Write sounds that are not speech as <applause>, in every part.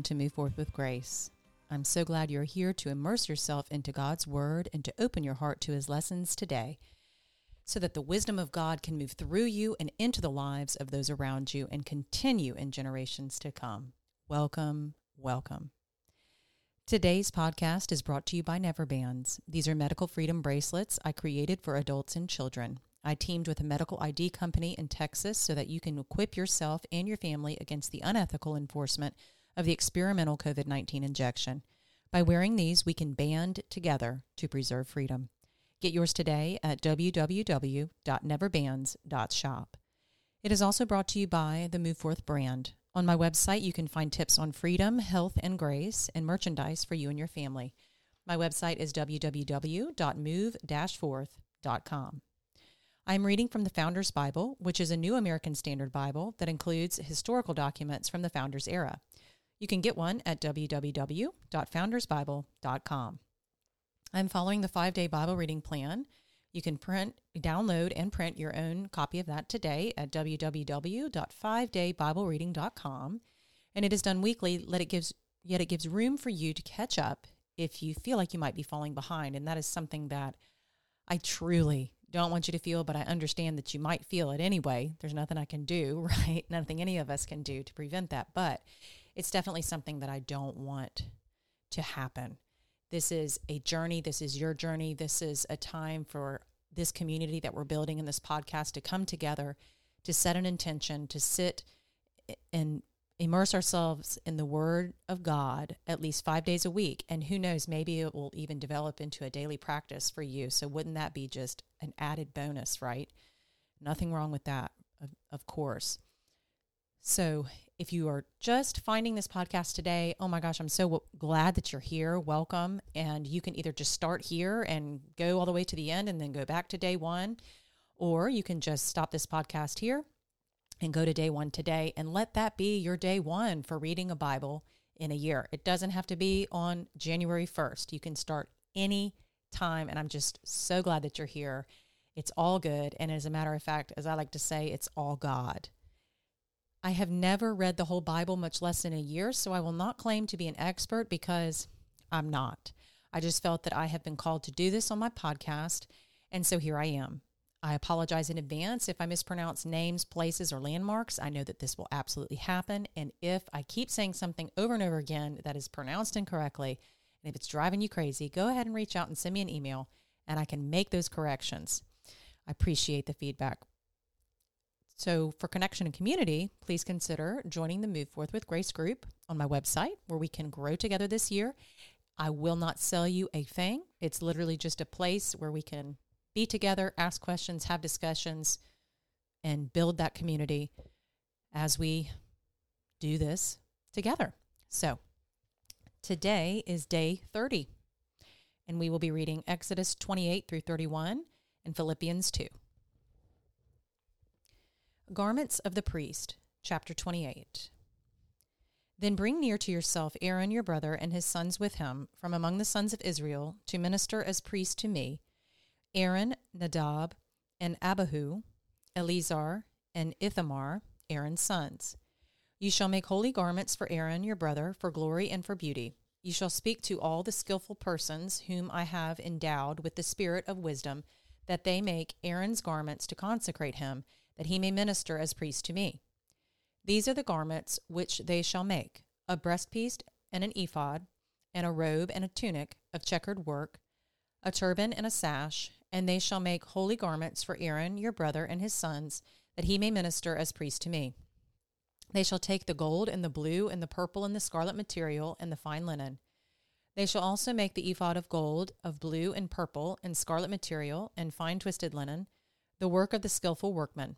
Welcome to Move Forth with Grace. I'm so glad you're here to immerse yourself into God's Word and to open your heart to His lessons today so that the wisdom of God can move through you and into the lives of those around you and continue in generations to come. Welcome, welcome. Today's podcast is brought to you by Never Bands. These are medical freedom bracelets I created for adults and children. I teamed with a medical ID company in Texas so that you can equip yourself and your family against the unethical enforcement of the experimental COVID 19 injection. By wearing these, we can band together to preserve freedom. Get yours today at www.neverbands.shop. It is also brought to you by the Move Forth brand. On my website, you can find tips on freedom, health, and grace, and merchandise for you and your family. My website is www.move-forth.com. I'm reading from the Founders Bible, which is a New American Standard Bible that includes historical documents from the Founders era. You can get one at www.foundersbible.com. I'm following the five day Bible reading plan. You can print, download, and print your own copy of that today at www.5daybiblereading.com. And it is done weekly, let it gives, yet it gives room for you to catch up if you feel like you might be falling behind. And that is something that I truly don't want you to feel, but I understand that you might feel it anyway. There's nothing I can do, <laughs> right? Nothing any of us can do to prevent that. But it's definitely something that I don't want to happen. This is a journey. This is your journey. This is a time for this community that we're building in this podcast to come together, to set an intention, to sit and immerse ourselves in the Word of God at least five days a week. And who knows, maybe it will even develop into a daily practice for you. So, wouldn't that be just an added bonus, right? Nothing wrong with that, of, of course. So, if you are just finding this podcast today, oh my gosh, I'm so w- glad that you're here. Welcome. And you can either just start here and go all the way to the end and then go back to day one, or you can just stop this podcast here and go to day one today and let that be your day one for reading a Bible in a year. It doesn't have to be on January 1st. You can start any time. And I'm just so glad that you're here. It's all good. And as a matter of fact, as I like to say, it's all God. I have never read the whole Bible, much less in a year, so I will not claim to be an expert because I'm not. I just felt that I have been called to do this on my podcast, and so here I am. I apologize in advance if I mispronounce names, places, or landmarks. I know that this will absolutely happen. And if I keep saying something over and over again that is pronounced incorrectly, and if it's driving you crazy, go ahead and reach out and send me an email and I can make those corrections. I appreciate the feedback. So, for connection and community, please consider joining the Move Forth with Grace group on my website where we can grow together this year. I will not sell you a thing. It's literally just a place where we can be together, ask questions, have discussions, and build that community as we do this together. So, today is day 30, and we will be reading Exodus 28 through 31 and Philippians 2. Garments of the Priest, chapter 28. Then bring near to yourself Aaron your brother and his sons with him from among the sons of Israel to minister as priests to me Aaron, Nadab, and Abihu, Eleazar, and Ithamar, Aaron's sons. You shall make holy garments for Aaron your brother, for glory and for beauty. You shall speak to all the skilful persons whom I have endowed with the spirit of wisdom, that they make Aaron's garments to consecrate him, that he may minister as priest to me. These are the garments which they shall make a breastpiece and an ephod, and a robe and a tunic of checkered work, a turban and a sash, and they shall make holy garments for Aaron your brother and his sons, that he may minister as priest to me. They shall take the gold and the blue and the purple and the scarlet material and the fine linen. They shall also make the ephod of gold, of blue and purple and scarlet material and fine twisted linen, the work of the skilful workman.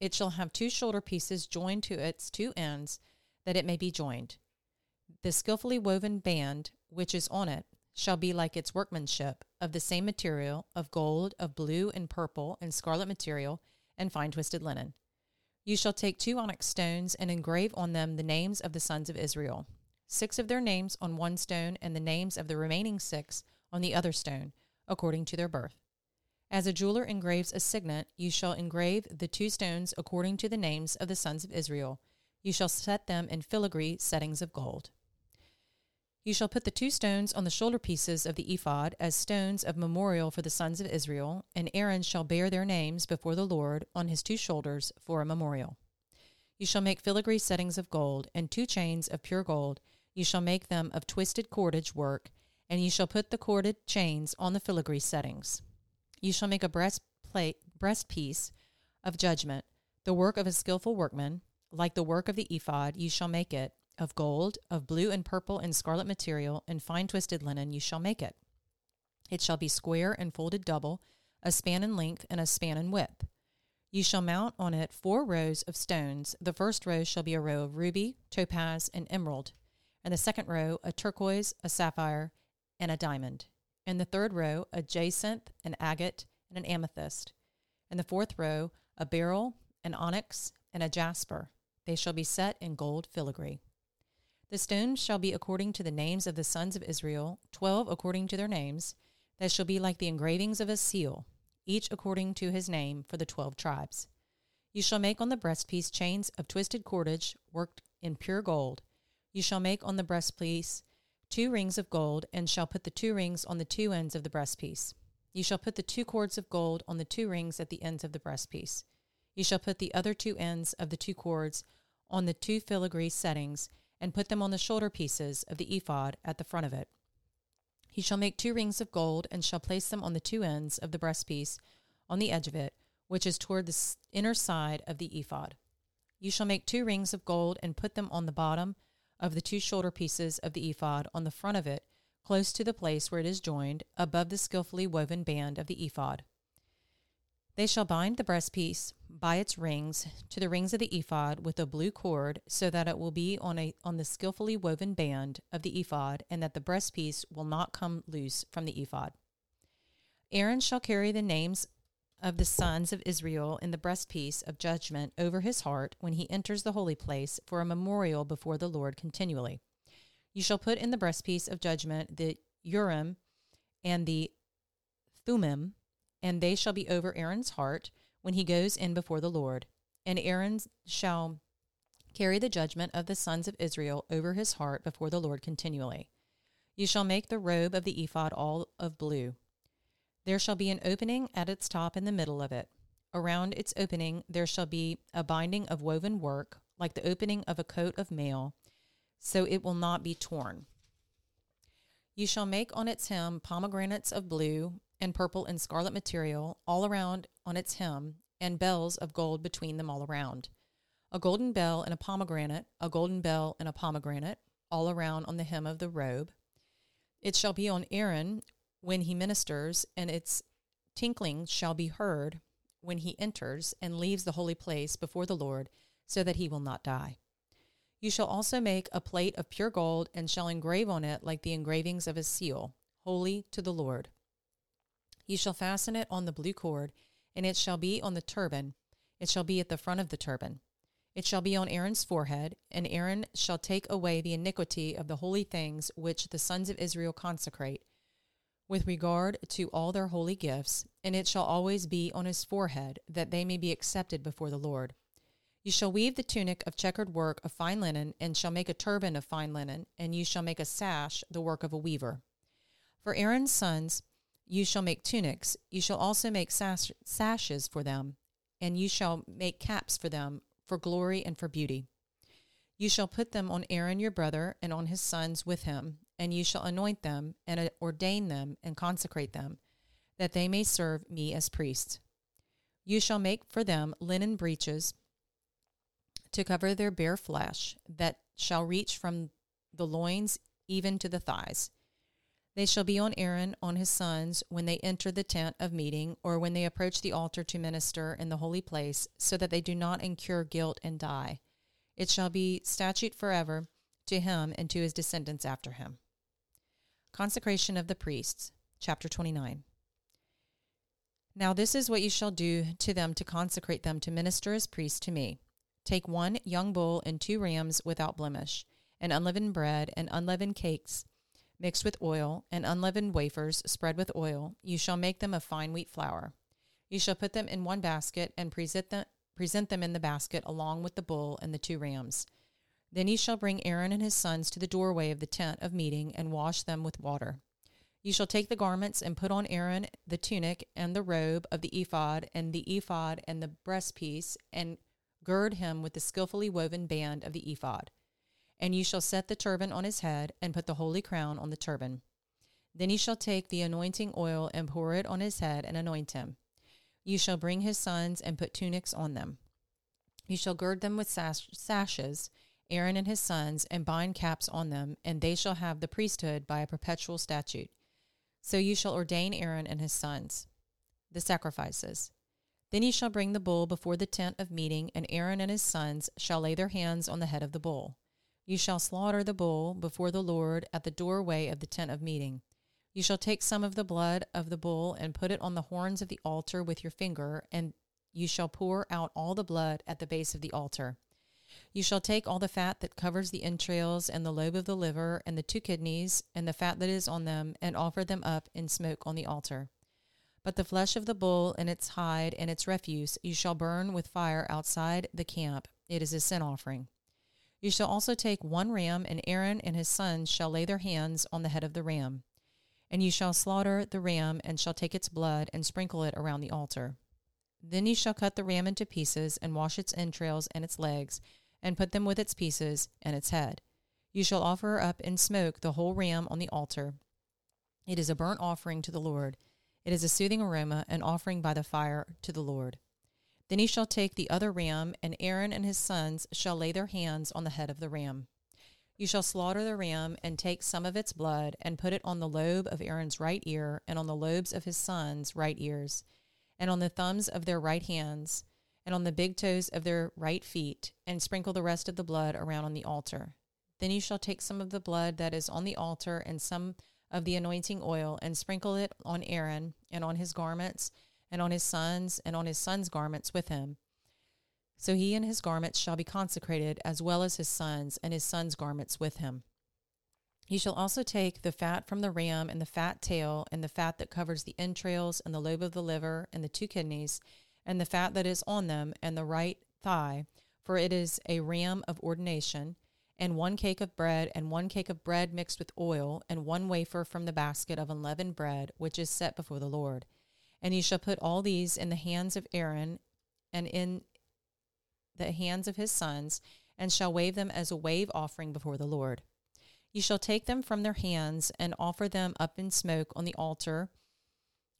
It shall have two shoulder pieces joined to its two ends, that it may be joined. The skilfully woven band which is on it shall be like its workmanship, of the same material, of gold, of blue and purple and scarlet material, and fine twisted linen. You shall take two onyx stones and engrave on them the names of the sons of Israel, six of their names on one stone, and the names of the remaining six on the other stone, according to their birth. As a jeweler engraves a signet, you shall engrave the two stones according to the names of the sons of Israel. You shall set them in filigree settings of gold. You shall put the two stones on the shoulder pieces of the ephod as stones of memorial for the sons of Israel, and Aaron shall bear their names before the Lord on his two shoulders for a memorial. You shall make filigree settings of gold, and two chains of pure gold. You shall make them of twisted cordage work, and you shall put the corded chains on the filigree settings. You shall make a breastplate, breastpiece of judgment, the work of a skilful workman, like the work of the ephod. You shall make it of gold, of blue and purple and scarlet material, and fine twisted linen, you shall make it. It shall be square and folded double, a span in length and a span in width. You shall mount on it four rows of stones. The first row shall be a row of ruby, topaz, and emerald, and the second row a turquoise, a sapphire, and a diamond, and the third row a jacinth, an agate, and an amethyst, In the fourth row a beryl, an onyx, and a jasper. They shall be set in gold filigree. The stones shall be according to the names of the sons of Israel, twelve according to their names. That shall be like the engravings of a seal, each according to his name for the twelve tribes. You shall make on the breastpiece chains of twisted cordage worked in pure gold. You shall make on the breastpiece two rings of gold, and shall put the two rings on the two ends of the breastpiece. You shall put the two cords of gold on the two rings at the ends of the breastpiece. You shall put the other two ends of the two cords on the two filigree settings and put them on the shoulder pieces of the ephod at the front of it. He shall make two rings of gold, and shall place them on the two ends of the breastpiece on the edge of it, which is toward the inner side of the ephod. You shall make two rings of gold, and put them on the bottom of the two shoulder pieces of the ephod on the front of it, close to the place where it is joined, above the skillfully woven band of the ephod. They shall bind the breastpiece by its rings to the rings of the ephod with a blue cord, so that it will be on a on the skillfully woven band of the ephod, and that the breastpiece will not come loose from the ephod. Aaron shall carry the names of the sons of Israel in the breastpiece of judgment over his heart when he enters the holy place for a memorial before the Lord continually. You shall put in the breastpiece of judgment the Urim and the Thummim and they shall be over Aaron's heart when he goes in before the Lord. And Aaron shall carry the judgment of the sons of Israel over his heart before the Lord continually. You shall make the robe of the ephod all of blue. There shall be an opening at its top in the middle of it. Around its opening there shall be a binding of woven work, like the opening of a coat of mail, so it will not be torn. You shall make on its hem pomegranates of blue, and purple and scarlet material all around on its hem, and bells of gold between them all around. A golden bell and a pomegranate, a golden bell and a pomegranate, all around on the hem of the robe. It shall be on Aaron when he ministers, and its tinkling shall be heard when he enters and leaves the holy place before the Lord, so that he will not die. You shall also make a plate of pure gold, and shall engrave on it like the engravings of a seal, holy to the Lord. You shall fasten it on the blue cord, and it shall be on the turban. It shall be at the front of the turban. It shall be on Aaron's forehead, and Aaron shall take away the iniquity of the holy things which the sons of Israel consecrate, with regard to all their holy gifts, and it shall always be on his forehead, that they may be accepted before the Lord. You shall weave the tunic of checkered work of fine linen, and shall make a turban of fine linen, and you shall make a sash, the work of a weaver. For Aaron's sons, you shall make tunics. You shall also make sash- sashes for them, and you shall make caps for them for glory and for beauty. You shall put them on Aaron your brother and on his sons with him, and you shall anoint them and uh, ordain them and consecrate them, that they may serve me as priests. You shall make for them linen breeches to cover their bare flesh, that shall reach from the loins even to the thighs. They shall be on Aaron, on his sons, when they enter the tent of meeting, or when they approach the altar to minister in the holy place, so that they do not incur guilt and die. It shall be statute forever to him and to his descendants after him. Consecration of the priests, chapter 29. Now this is what you shall do to them to consecrate them to minister as priests to me. Take one young bull and two rams without blemish, and unleavened bread and unleavened cakes mixed with oil, and unleavened wafers spread with oil. You shall make them of fine wheat flour. You shall put them in one basket and present them, present them in the basket along with the bull and the two rams. Then ye shall bring Aaron and his sons to the doorway of the tent of meeting and wash them with water. You shall take the garments and put on Aaron the tunic and the robe of the ephod and the ephod and the breastpiece and gird him with the skillfully woven band of the ephod. And you shall set the turban on his head and put the holy crown on the turban. Then he shall take the anointing oil and pour it on his head and anoint him. You shall bring his sons and put tunics on them. You shall gird them with sash- sashes, Aaron and his sons, and bind caps on them, and they shall have the priesthood by a perpetual statute. So you shall ordain Aaron and his sons. The sacrifices. Then ye shall bring the bull before the tent of meeting, and Aaron and his sons shall lay their hands on the head of the bull. You shall slaughter the bull before the Lord at the doorway of the tent of meeting. You shall take some of the blood of the bull and put it on the horns of the altar with your finger, and you shall pour out all the blood at the base of the altar. You shall take all the fat that covers the entrails, and the lobe of the liver, and the two kidneys, and the fat that is on them, and offer them up in smoke on the altar. But the flesh of the bull and its hide and its refuse you shall burn with fire outside the camp. It is a sin offering. You shall also take one ram, and Aaron and his sons shall lay their hands on the head of the ram. And you shall slaughter the ram, and shall take its blood, and sprinkle it around the altar. Then you shall cut the ram into pieces, and wash its entrails and its legs, and put them with its pieces and its head. You shall offer up in smoke the whole ram on the altar. It is a burnt offering to the Lord. It is a soothing aroma, an offering by the fire to the Lord. Then he shall take the other ram, and Aaron and his sons shall lay their hands on the head of the ram. You shall slaughter the ram, and take some of its blood, and put it on the lobe of Aaron's right ear, and on the lobes of his sons' right ears, and on the thumbs of their right hands, and on the big toes of their right feet, and sprinkle the rest of the blood around on the altar. Then you shall take some of the blood that is on the altar and some of the anointing oil, and sprinkle it on Aaron, and on his garments, and on his sons, and on his sons' garments with him. So he and his garments shall be consecrated, as well as his sons, and his sons' garments with him. He shall also take the fat from the ram, and the fat tail, and the fat that covers the entrails, and the lobe of the liver, and the two kidneys, and the fat that is on them, and the right thigh, for it is a ram of ordination, and one cake of bread, and one cake of bread mixed with oil, and one wafer from the basket of unleavened bread, which is set before the Lord. And you shall put all these in the hands of Aaron, and in the hands of his sons, and shall wave them as a wave offering before the Lord. You shall take them from their hands, and offer them up in smoke on the altar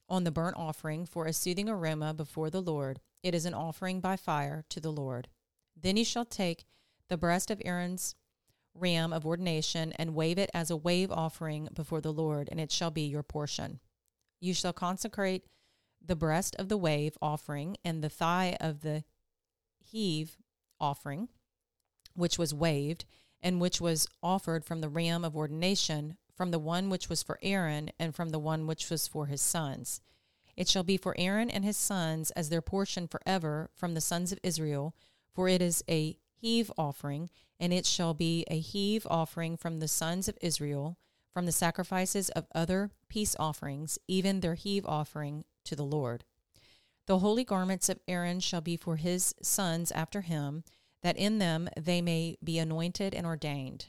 on the burnt offering for a soothing aroma before the Lord. It is an offering by fire to the Lord. Then he shall take the breast of Aaron's ram of ordination and wave it as a wave offering before the Lord, and it shall be your portion. You shall consecrate the breast of the wave offering and the thigh of the heave offering, which was waved, and which was offered from the ram of ordination from the one which was for Aaron, and from the one which was for his sons. It shall be for Aaron and his sons as their portion forever from the sons of Israel, for it is a heave offering, and it shall be a heave offering from the sons of Israel, from the sacrifices of other peace offerings, even their heave offering to the Lord. The holy garments of Aaron shall be for his sons after him, that in them they may be anointed and ordained.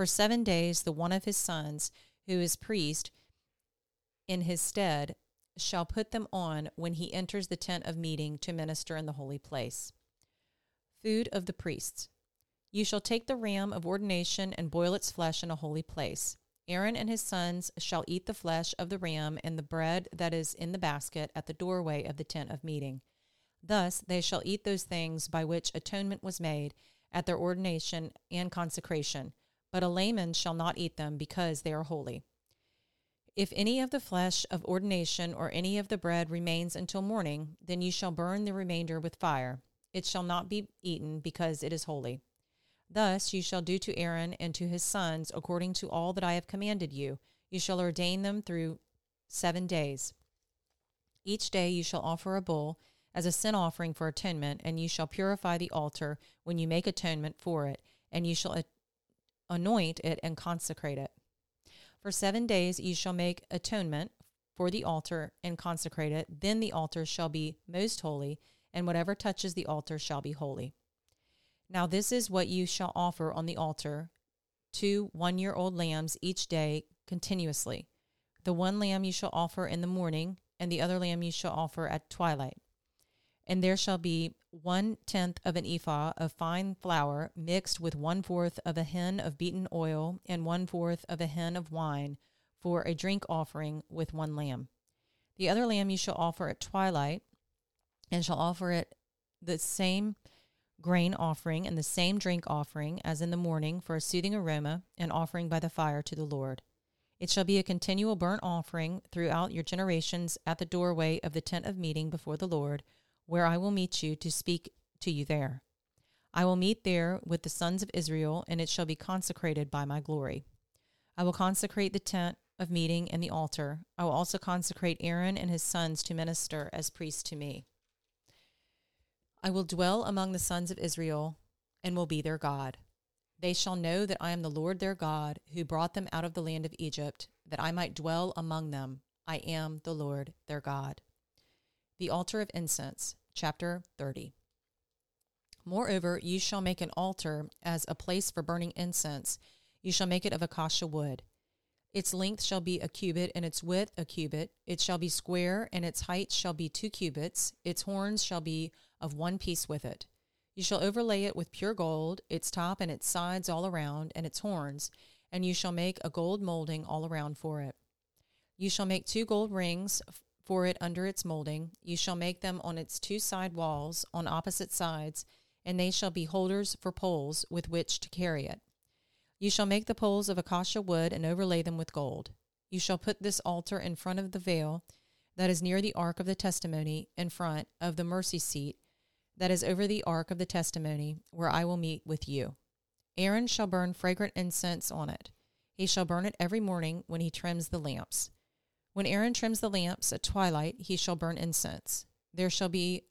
For seven days, the one of his sons, who is priest in his stead, shall put them on when he enters the tent of meeting to minister in the holy place. Food of the priests. You shall take the ram of ordination and boil its flesh in a holy place. Aaron and his sons shall eat the flesh of the ram and the bread that is in the basket at the doorway of the tent of meeting. Thus they shall eat those things by which atonement was made at their ordination and consecration, but a layman shall not eat them because they are holy. If any of the flesh of ordination or any of the bread remains until morning, then you shall burn the remainder with fire. It shall not be eaten because it is holy. Thus you shall do to Aaron and to his sons according to all that I have commanded you. You shall ordain them through seven days. Each day you shall offer a bull as a sin offering for atonement, and you shall purify the altar when you make atonement for it, and you shall anoint it, and consecrate it. For seven days you shall make atonement for the altar and consecrate it. Then the altar shall be most holy, and whatever touches the altar shall be holy. Now, this is what you shall offer on the altar two one year old lambs each day continuously. The one lamb you shall offer in the morning, and the other lamb you shall offer at twilight. And there shall be one tenth of an ephah of fine flour mixed with one fourth of a hin of beaten oil and one fourth of a hin of wine for a drink offering with one lamb. The other lamb you shall offer at twilight, and shall offer it the same grain offering and the same drink offering as in the morning for a soothing aroma, and offering by the fire to the Lord. It shall be a continual burnt offering throughout your generations at the doorway of the tent of meeting before the Lord, where I will meet you to speak to you there. I will meet there with the sons of Israel, and it shall be consecrated by my glory. I will consecrate the tent of meeting and the altar. I will also consecrate Aaron and his sons to minister as priests to me. I will dwell among the sons of Israel and will be their God. They shall know that I am the Lord their God, who brought them out of the land of Egypt, that I might dwell among them. I am the Lord their God. The altar of incense, chapter 30. Moreover, you shall make an altar as a place for burning incense. You shall make it of acacia wood. Its length shall be a cubit, and its width a cubit. It shall be square, and its height shall be two cubits. Its horns shall be of one piece with it. You shall overlay it with pure gold, its top and its sides all around, and its horns, and you shall make a gold molding all around for it. You shall make two gold rings for it under its molding. You shall make them on its two side walls on opposite sides, and they shall be holders for poles with which to carry it. You shall make the poles of acacia wood and overlay them with gold. You shall put this altar in front of the veil that is near the ark of the testimony, in front of the mercy seat that is over the ark of the testimony, where I will meet with you. Aaron shall burn fragrant incense on it. He shall burn it every morning when he trims the lamps. When Aaron trims the lamps at twilight, he shall burn incense. There shall be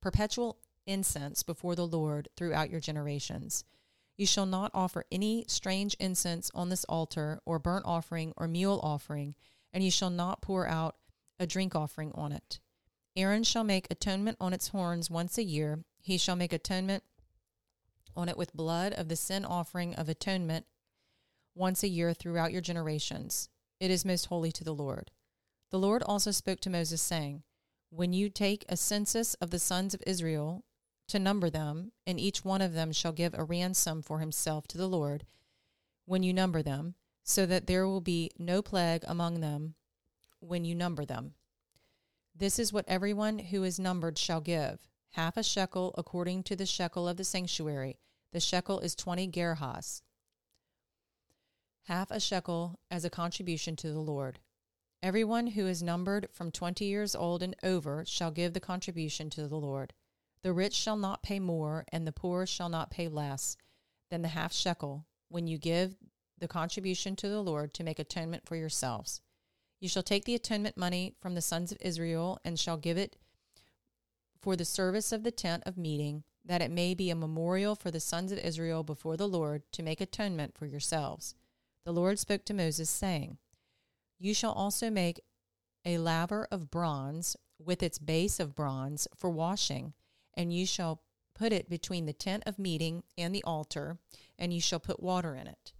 perpetual incense before the Lord throughout your generations. You shall not offer any strange incense on this altar, or burnt offering, or meal offering, and you shall not pour out a drink offering on it. Aaron shall make atonement on its horns once a year. He shall make atonement on it with blood of the sin offering of atonement once a year throughout your generations. It is most holy to the Lord. The Lord also spoke to Moses, saying, When you take a census of the sons of Israel to number them, and each one of them shall give a ransom for himself to the Lord, when you number them, so that there will be no plague among them when you number them. This is what everyone who is numbered shall give half a shekel according to the shekel of the sanctuary. The shekel is 20 gerahs. Half a shekel as a contribution to the Lord. Everyone who is numbered from 20 years old and over shall give the contribution to the Lord. The rich shall not pay more, and the poor shall not pay less than the half shekel when you give the contribution to the Lord to make atonement for yourselves. You shall take the atonement money from the sons of Israel and shall give it for the service of the tent of meeting, that it may be a memorial for the sons of Israel before the Lord to make atonement for yourselves. The Lord spoke to Moses, saying, You shall also make a laver of bronze with its base of bronze for washing, and you shall put it between the tent of meeting and the altar, and you shall put water in it.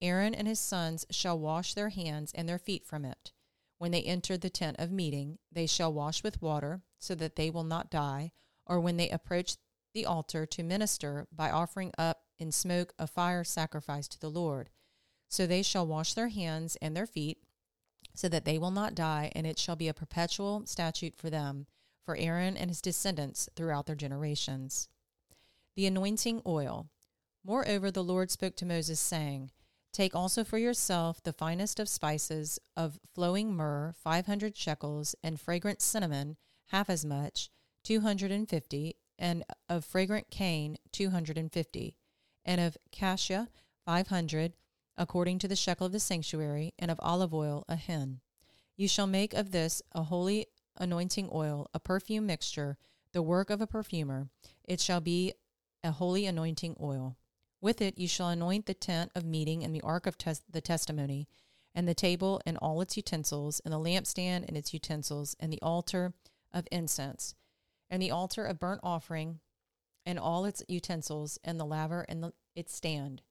Aaron and his sons shall wash their hands and their feet from it. When they enter the tent of meeting, they shall wash with water, so that they will not die, or when they approach the altar to minister by offering up in smoke a fire sacrifice to the Lord. So they shall wash their hands and their feet, so that they will not die, and it shall be a perpetual statute for them, for Aaron and his descendants throughout their generations. The anointing oil. Moreover, the Lord spoke to Moses, saying, Take also for yourself the finest of spices of flowing myrrh, 500 shekels, and fragrant cinnamon, half as much, 250, and of fragrant cane, 250, and of cassia, 500, according to the shekel of the sanctuary, and of olive oil, a hin. You shall make of this a holy anointing oil, a perfume mixture, the work of a perfumer. It shall be a holy anointing oil. With it you shall anoint the tent of meeting and the ark of tes- the testimony, and the table and all its utensils, and the lampstand and its utensils, and the altar of incense, and the altar of burnt offering, and all its utensils, and the laver and the, its stand.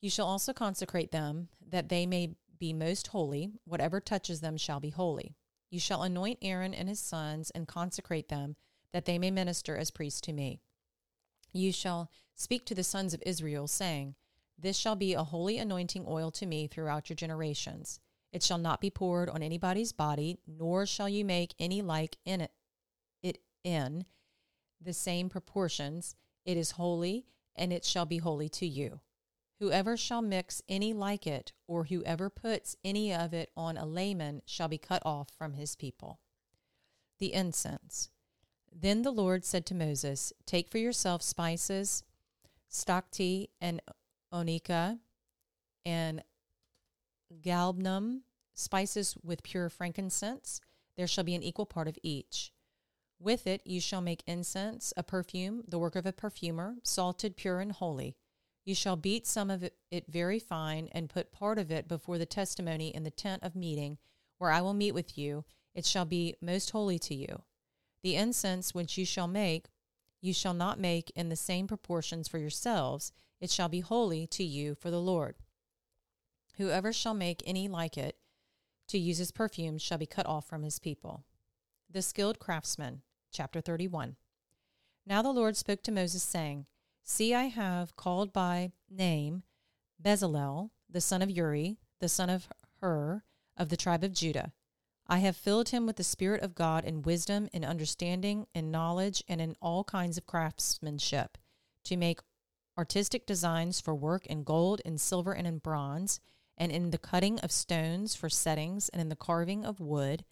You shall also consecrate them, that they may be most holy. Whatever touches them shall be holy. You shall anoint Aaron and his sons and consecrate them, that they may minister as priests to me. You shall speak to the sons of Israel, saying, This shall be a holy anointing oil to me throughout your generations. It shall not be poured on anybody's body, nor shall you make any like in it, it in the same proportions. It is holy, and it shall be holy to you. Whoever shall mix any like it, or whoever puts any of it on a layman, shall be cut off from his people. The incense. Then the Lord said to Moses, Take for yourself spices, stacte, and onycha, and galbanum, spices with pure frankincense. There shall be an equal part of each. With it you shall make incense, a perfume, the work of a perfumer, salted, pure, and holy. You shall beat some of it, very fine, and put part of it before the testimony in the tent of meeting, where I will meet with you. It shall be most holy to you. The incense which you shall make, you shall not make in the same proportions for yourselves. It shall be holy to you for the Lord. Whoever shall make any like it to use as perfume shall be cut off from his people. The skilled craftsman, chapter 31. Now the Lord spoke to Moses, saying, See, I have called by name Bezalel, the son of Uri, the son of Hur, of the tribe of Judah. I have filled him with the Spirit of God in wisdom, in understanding, in knowledge, and in all kinds of craftsmanship, to make artistic designs for work in gold, in silver, and in bronze, and in the cutting of stones for settings, and in the carving of wood,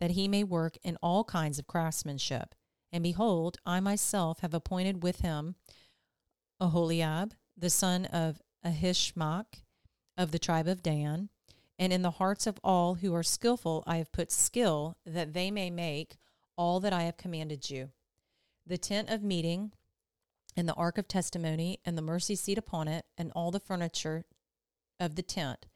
that he may work in all kinds of craftsmanship. And behold, I myself have appointed with him Aholiab, the son of Ahishmach of the tribe of Dan. And in the hearts of all who are skillful, I have put skill, that they may make all that I have commanded you. The tent of meeting, and the ark of testimony, and the mercy seat upon it, and all the furniture of the tent,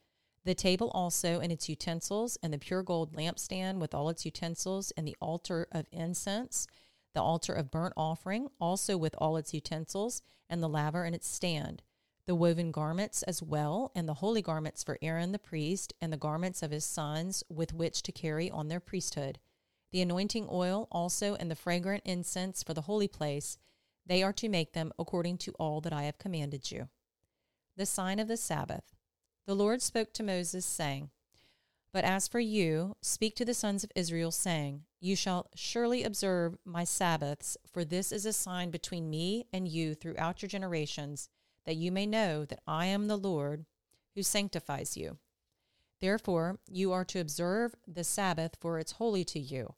the table also and its utensils, and the pure gold lampstand with all its utensils, and the altar of incense, the altar of burnt offering, also with all its utensils, and the laver and its stand, the woven garments as well, and the holy garments for Aaron the priest, and the garments of his sons with which to carry on their priesthood, the anointing oil also, and the fragrant incense for the holy place. They are to make them according to all that I have commanded you. The sign of the Sabbath. The Lord spoke to Moses, saying, but as for you, speak to the sons of Israel, saying, You shall surely observe my Sabbaths, for this is a sign between me and you throughout your generations, that you may know that I am the Lord who sanctifies you. Therefore, you are to observe the Sabbath, for it's holy to you.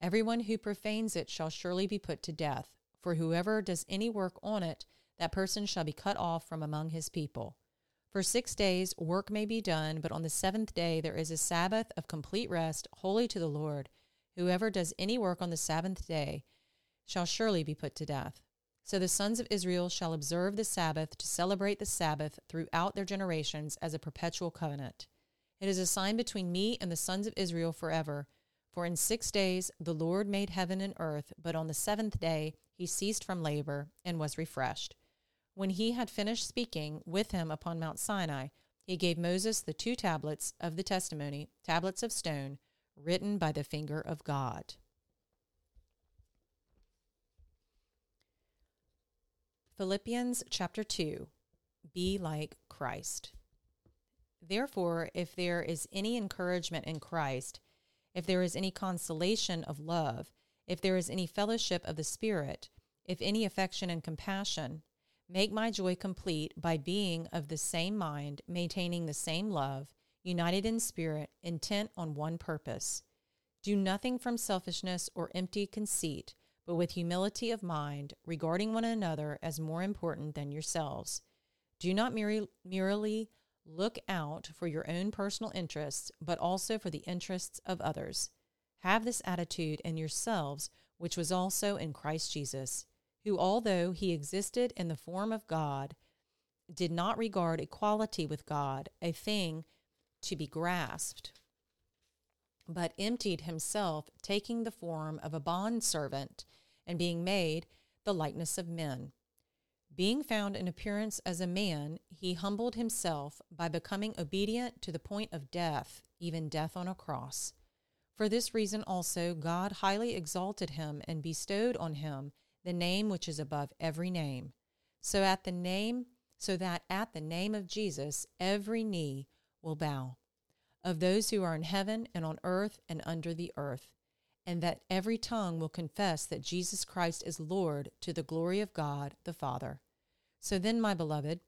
Everyone who profanes it shall surely be put to death, for whoever does any work on it, that person shall be cut off from among his people. For six days work may be done, but on the seventh day there is a Sabbath of complete rest, holy to the Lord. Whoever does any work on the seventh day shall surely be put to death. So the sons of Israel shall observe the Sabbath to celebrate the Sabbath throughout their generations as a perpetual covenant. It is a sign between me and the sons of Israel forever. For in six days the Lord made heaven and earth, but on the seventh day he ceased from labor and was refreshed. When he had finished speaking with him upon Mount Sinai, he gave Moses the two tablets of the testimony, tablets of stone, written by the finger of God. Philippians chapter 2 Be like Christ. Therefore, if there is any encouragement in Christ, if there is any consolation of love, if there is any fellowship of the Spirit, if any affection and compassion, Make my joy complete by being of the same mind, maintaining the same love, united in spirit, intent on one purpose. Do nothing from selfishness or empty conceit, but with humility of mind, regarding one another as more important than yourselves. Do not merely, look out for your own personal interests, but also for the interests of others. Have this attitude in yourselves, which was also in Christ Jesus who, although he existed in the form of God, did not regard equality with God a thing to be grasped, but emptied himself, taking the form of a bondservant, and being made the likeness of men. Being found in appearance as a man, he humbled himself by becoming obedient to the point of death, even death on a cross. For this reason also God highly exalted him and bestowed on him the name which is above every name. So at the name so that at the name of Jesus every knee will bow of those who are in heaven and on earth and under the earth and that every tongue will confess that Jesus Christ is Lord to the glory of God the Father. So then, my beloved,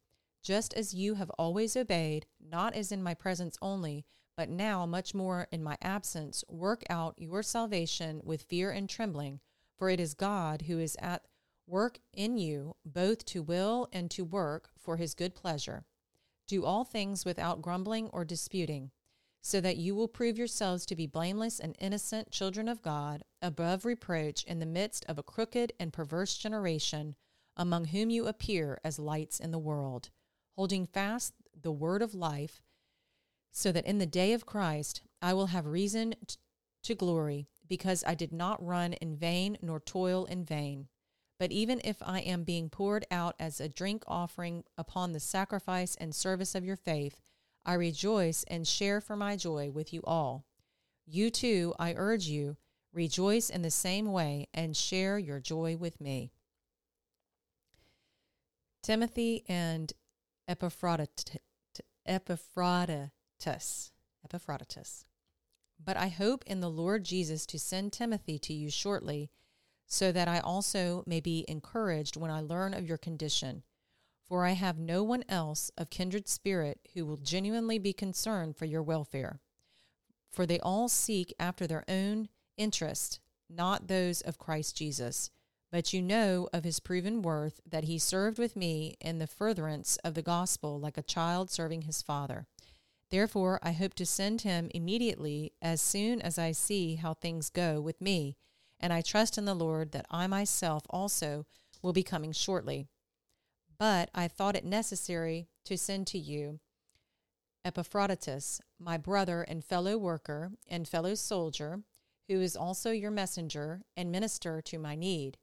just as you have always obeyed, not as in my presence only, but now much more in my absence, work out your salvation with fear and trembling, for it is God who is at work in you, both to will and to work for his good pleasure. Do all things without grumbling or disputing so that you will prove yourselves to be blameless and innocent children of God, above reproach in the midst of a crooked and perverse generation, among whom you appear as lights in the world, holding fast the word of life, so that in the day of Christ I will have reason to glory, because I did not run in vain nor toil in vain. But even if I am being poured out as a drink offering upon the sacrifice and service of your faith, I rejoice and share for my joy with you all. You too, I urge you, rejoice in the same way and share your joy with me. Timothy and Epaphroditus. Epaphroditus. But I hope in the Lord Jesus to send Timothy to you shortly, so that I also may be encouraged when I learn of your condition for I have no one else of kindred spirit who will genuinely be concerned for your welfare. For they all seek after their own interest, not those of Christ Jesus. But you know of his proven worth that he served with me in the furtherance of the gospel like a child serving his father. Therefore, I hope to send him immediately as soon as I see how things go with me, and I trust in the Lord that I myself also will be coming shortly. But I thought it necessary to send to you Epaphroditus, my brother and fellow worker and fellow soldier, who is also your messenger and minister to my need,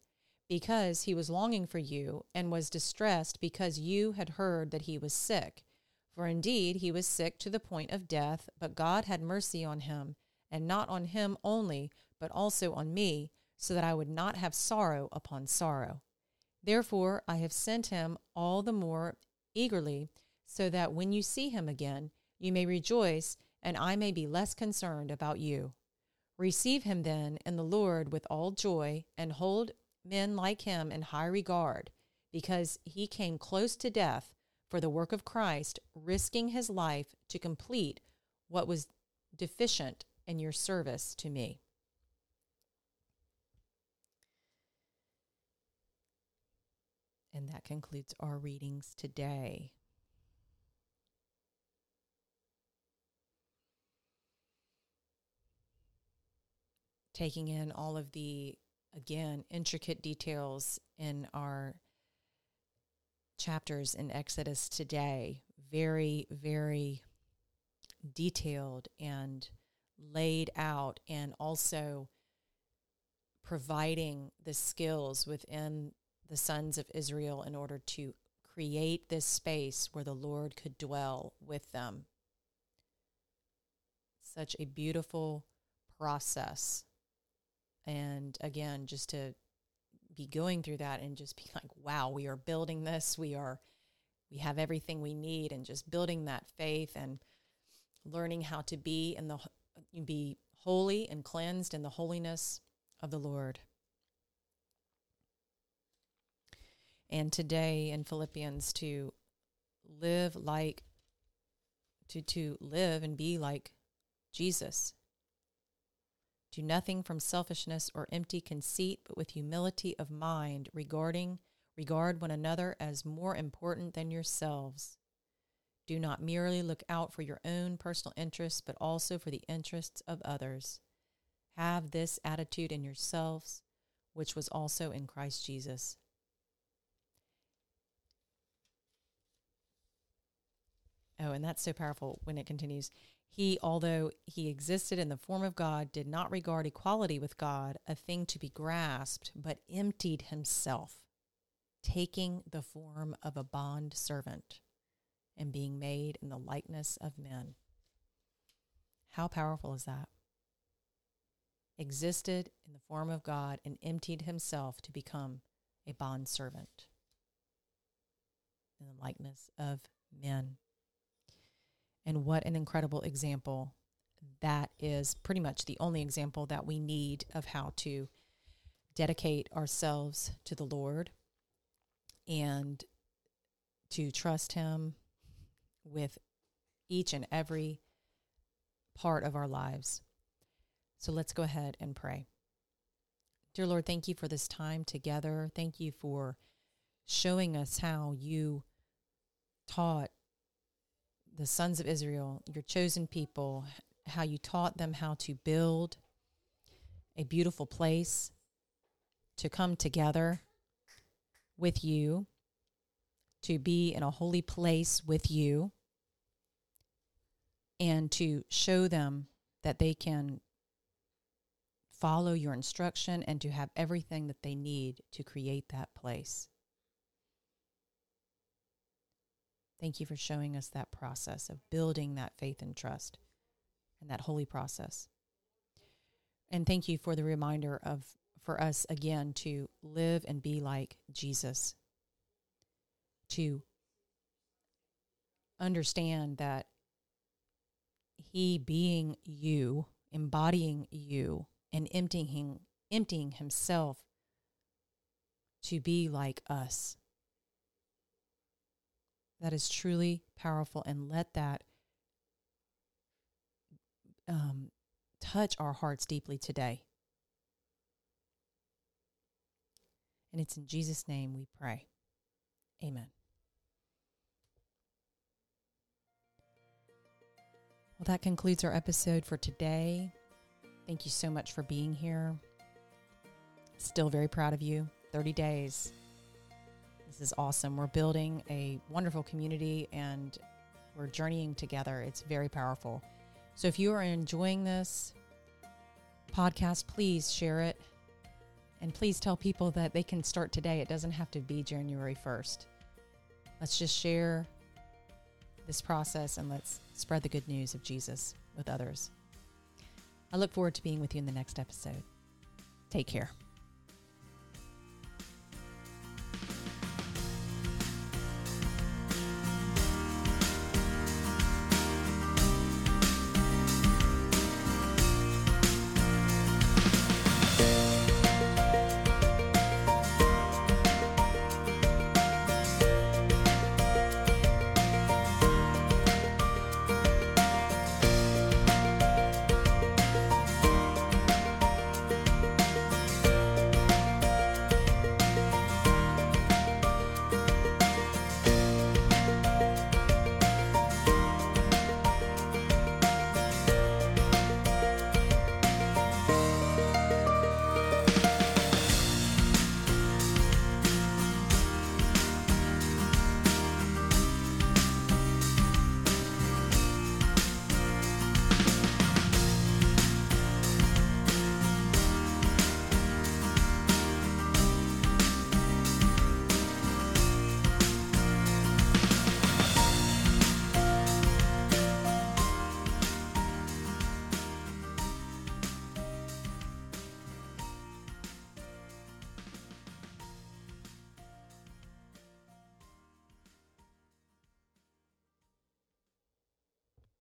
because he was longing for you and was distressed because you had heard that he was sick. For indeed he was sick to the point of death, but God had mercy on him, and not on him only, but also on me, so that I would not have sorrow upon sorrow. Therefore, I have sent him all the more eagerly, so that when you see him again, you may rejoice, and I may be less concerned about you. Receive him then in the Lord with all joy, and hold men like him in high regard, because he came close to death for the work of Christ, risking his life to complete what was deficient in your service to me. And that concludes our readings today. Taking in all of the, again, intricate details in our chapters in Exodus today. Very, very detailed and laid out, and also providing the skills within the sons of Israel in order to create this space where the Lord could dwell with them. Such a beautiful process. And again, just to be going through that and just be <laughs> like, wow, we are building this. We are, we have everything we need, and just building that faith and learning how to be in the, be holy and cleansed in the holiness of the Lord. And today in Philippians to live like to to live and be like Jesus. Do nothing from selfishness or empty conceit, but with humility of mind, regarding regard one another as more important than yourselves. Do not merely look out for your own personal interests, but also for the interests of others. Have this attitude in yourselves, which was also in Christ Jesus Oh, and that's so powerful when it continues. He, although he existed in the form of God, did not regard equality with God a thing to be grasped, but emptied himself, taking the form of a bond servant and being made in the likeness of men. How powerful is that? Existed in the form of God and emptied himself to become a bond servant in the likeness of men. And what an incredible example. That is pretty much the only example that we need of how to dedicate ourselves to the Lord and to trust Him with each and every part of our lives. So let's go ahead and pray. Dear Lord, thank you for this time together. Thank you for showing us how you taught the sons of Israel, your chosen people, how you taught them how to build a beautiful place to come together with you, to be in a holy place with you, and to show them that they can follow your instruction and to have everything that they need to create that place. Thank you for showing us that process of building that faith and trust and that holy process. And thank you for the reminder of for us again to live and be like Jesus. To understand that he being you, embodying you and emptying emptying himself to be like us that is truly powerful and let that um, touch our hearts deeply today. And it's in Jesus' name we pray. Amen. Well, that concludes our episode for today. Thank you so much for being here. Still very proud of you. 30 days. This is awesome. We're building a wonderful community and we're journeying together. It's very powerful. So if you are enjoying this podcast, please share it. And please tell people that they can start today. It doesn't have to be January 1st. Let's just share this process and let's spread the good news of Jesus with others. I look forward to being with you in the next episode. Take care.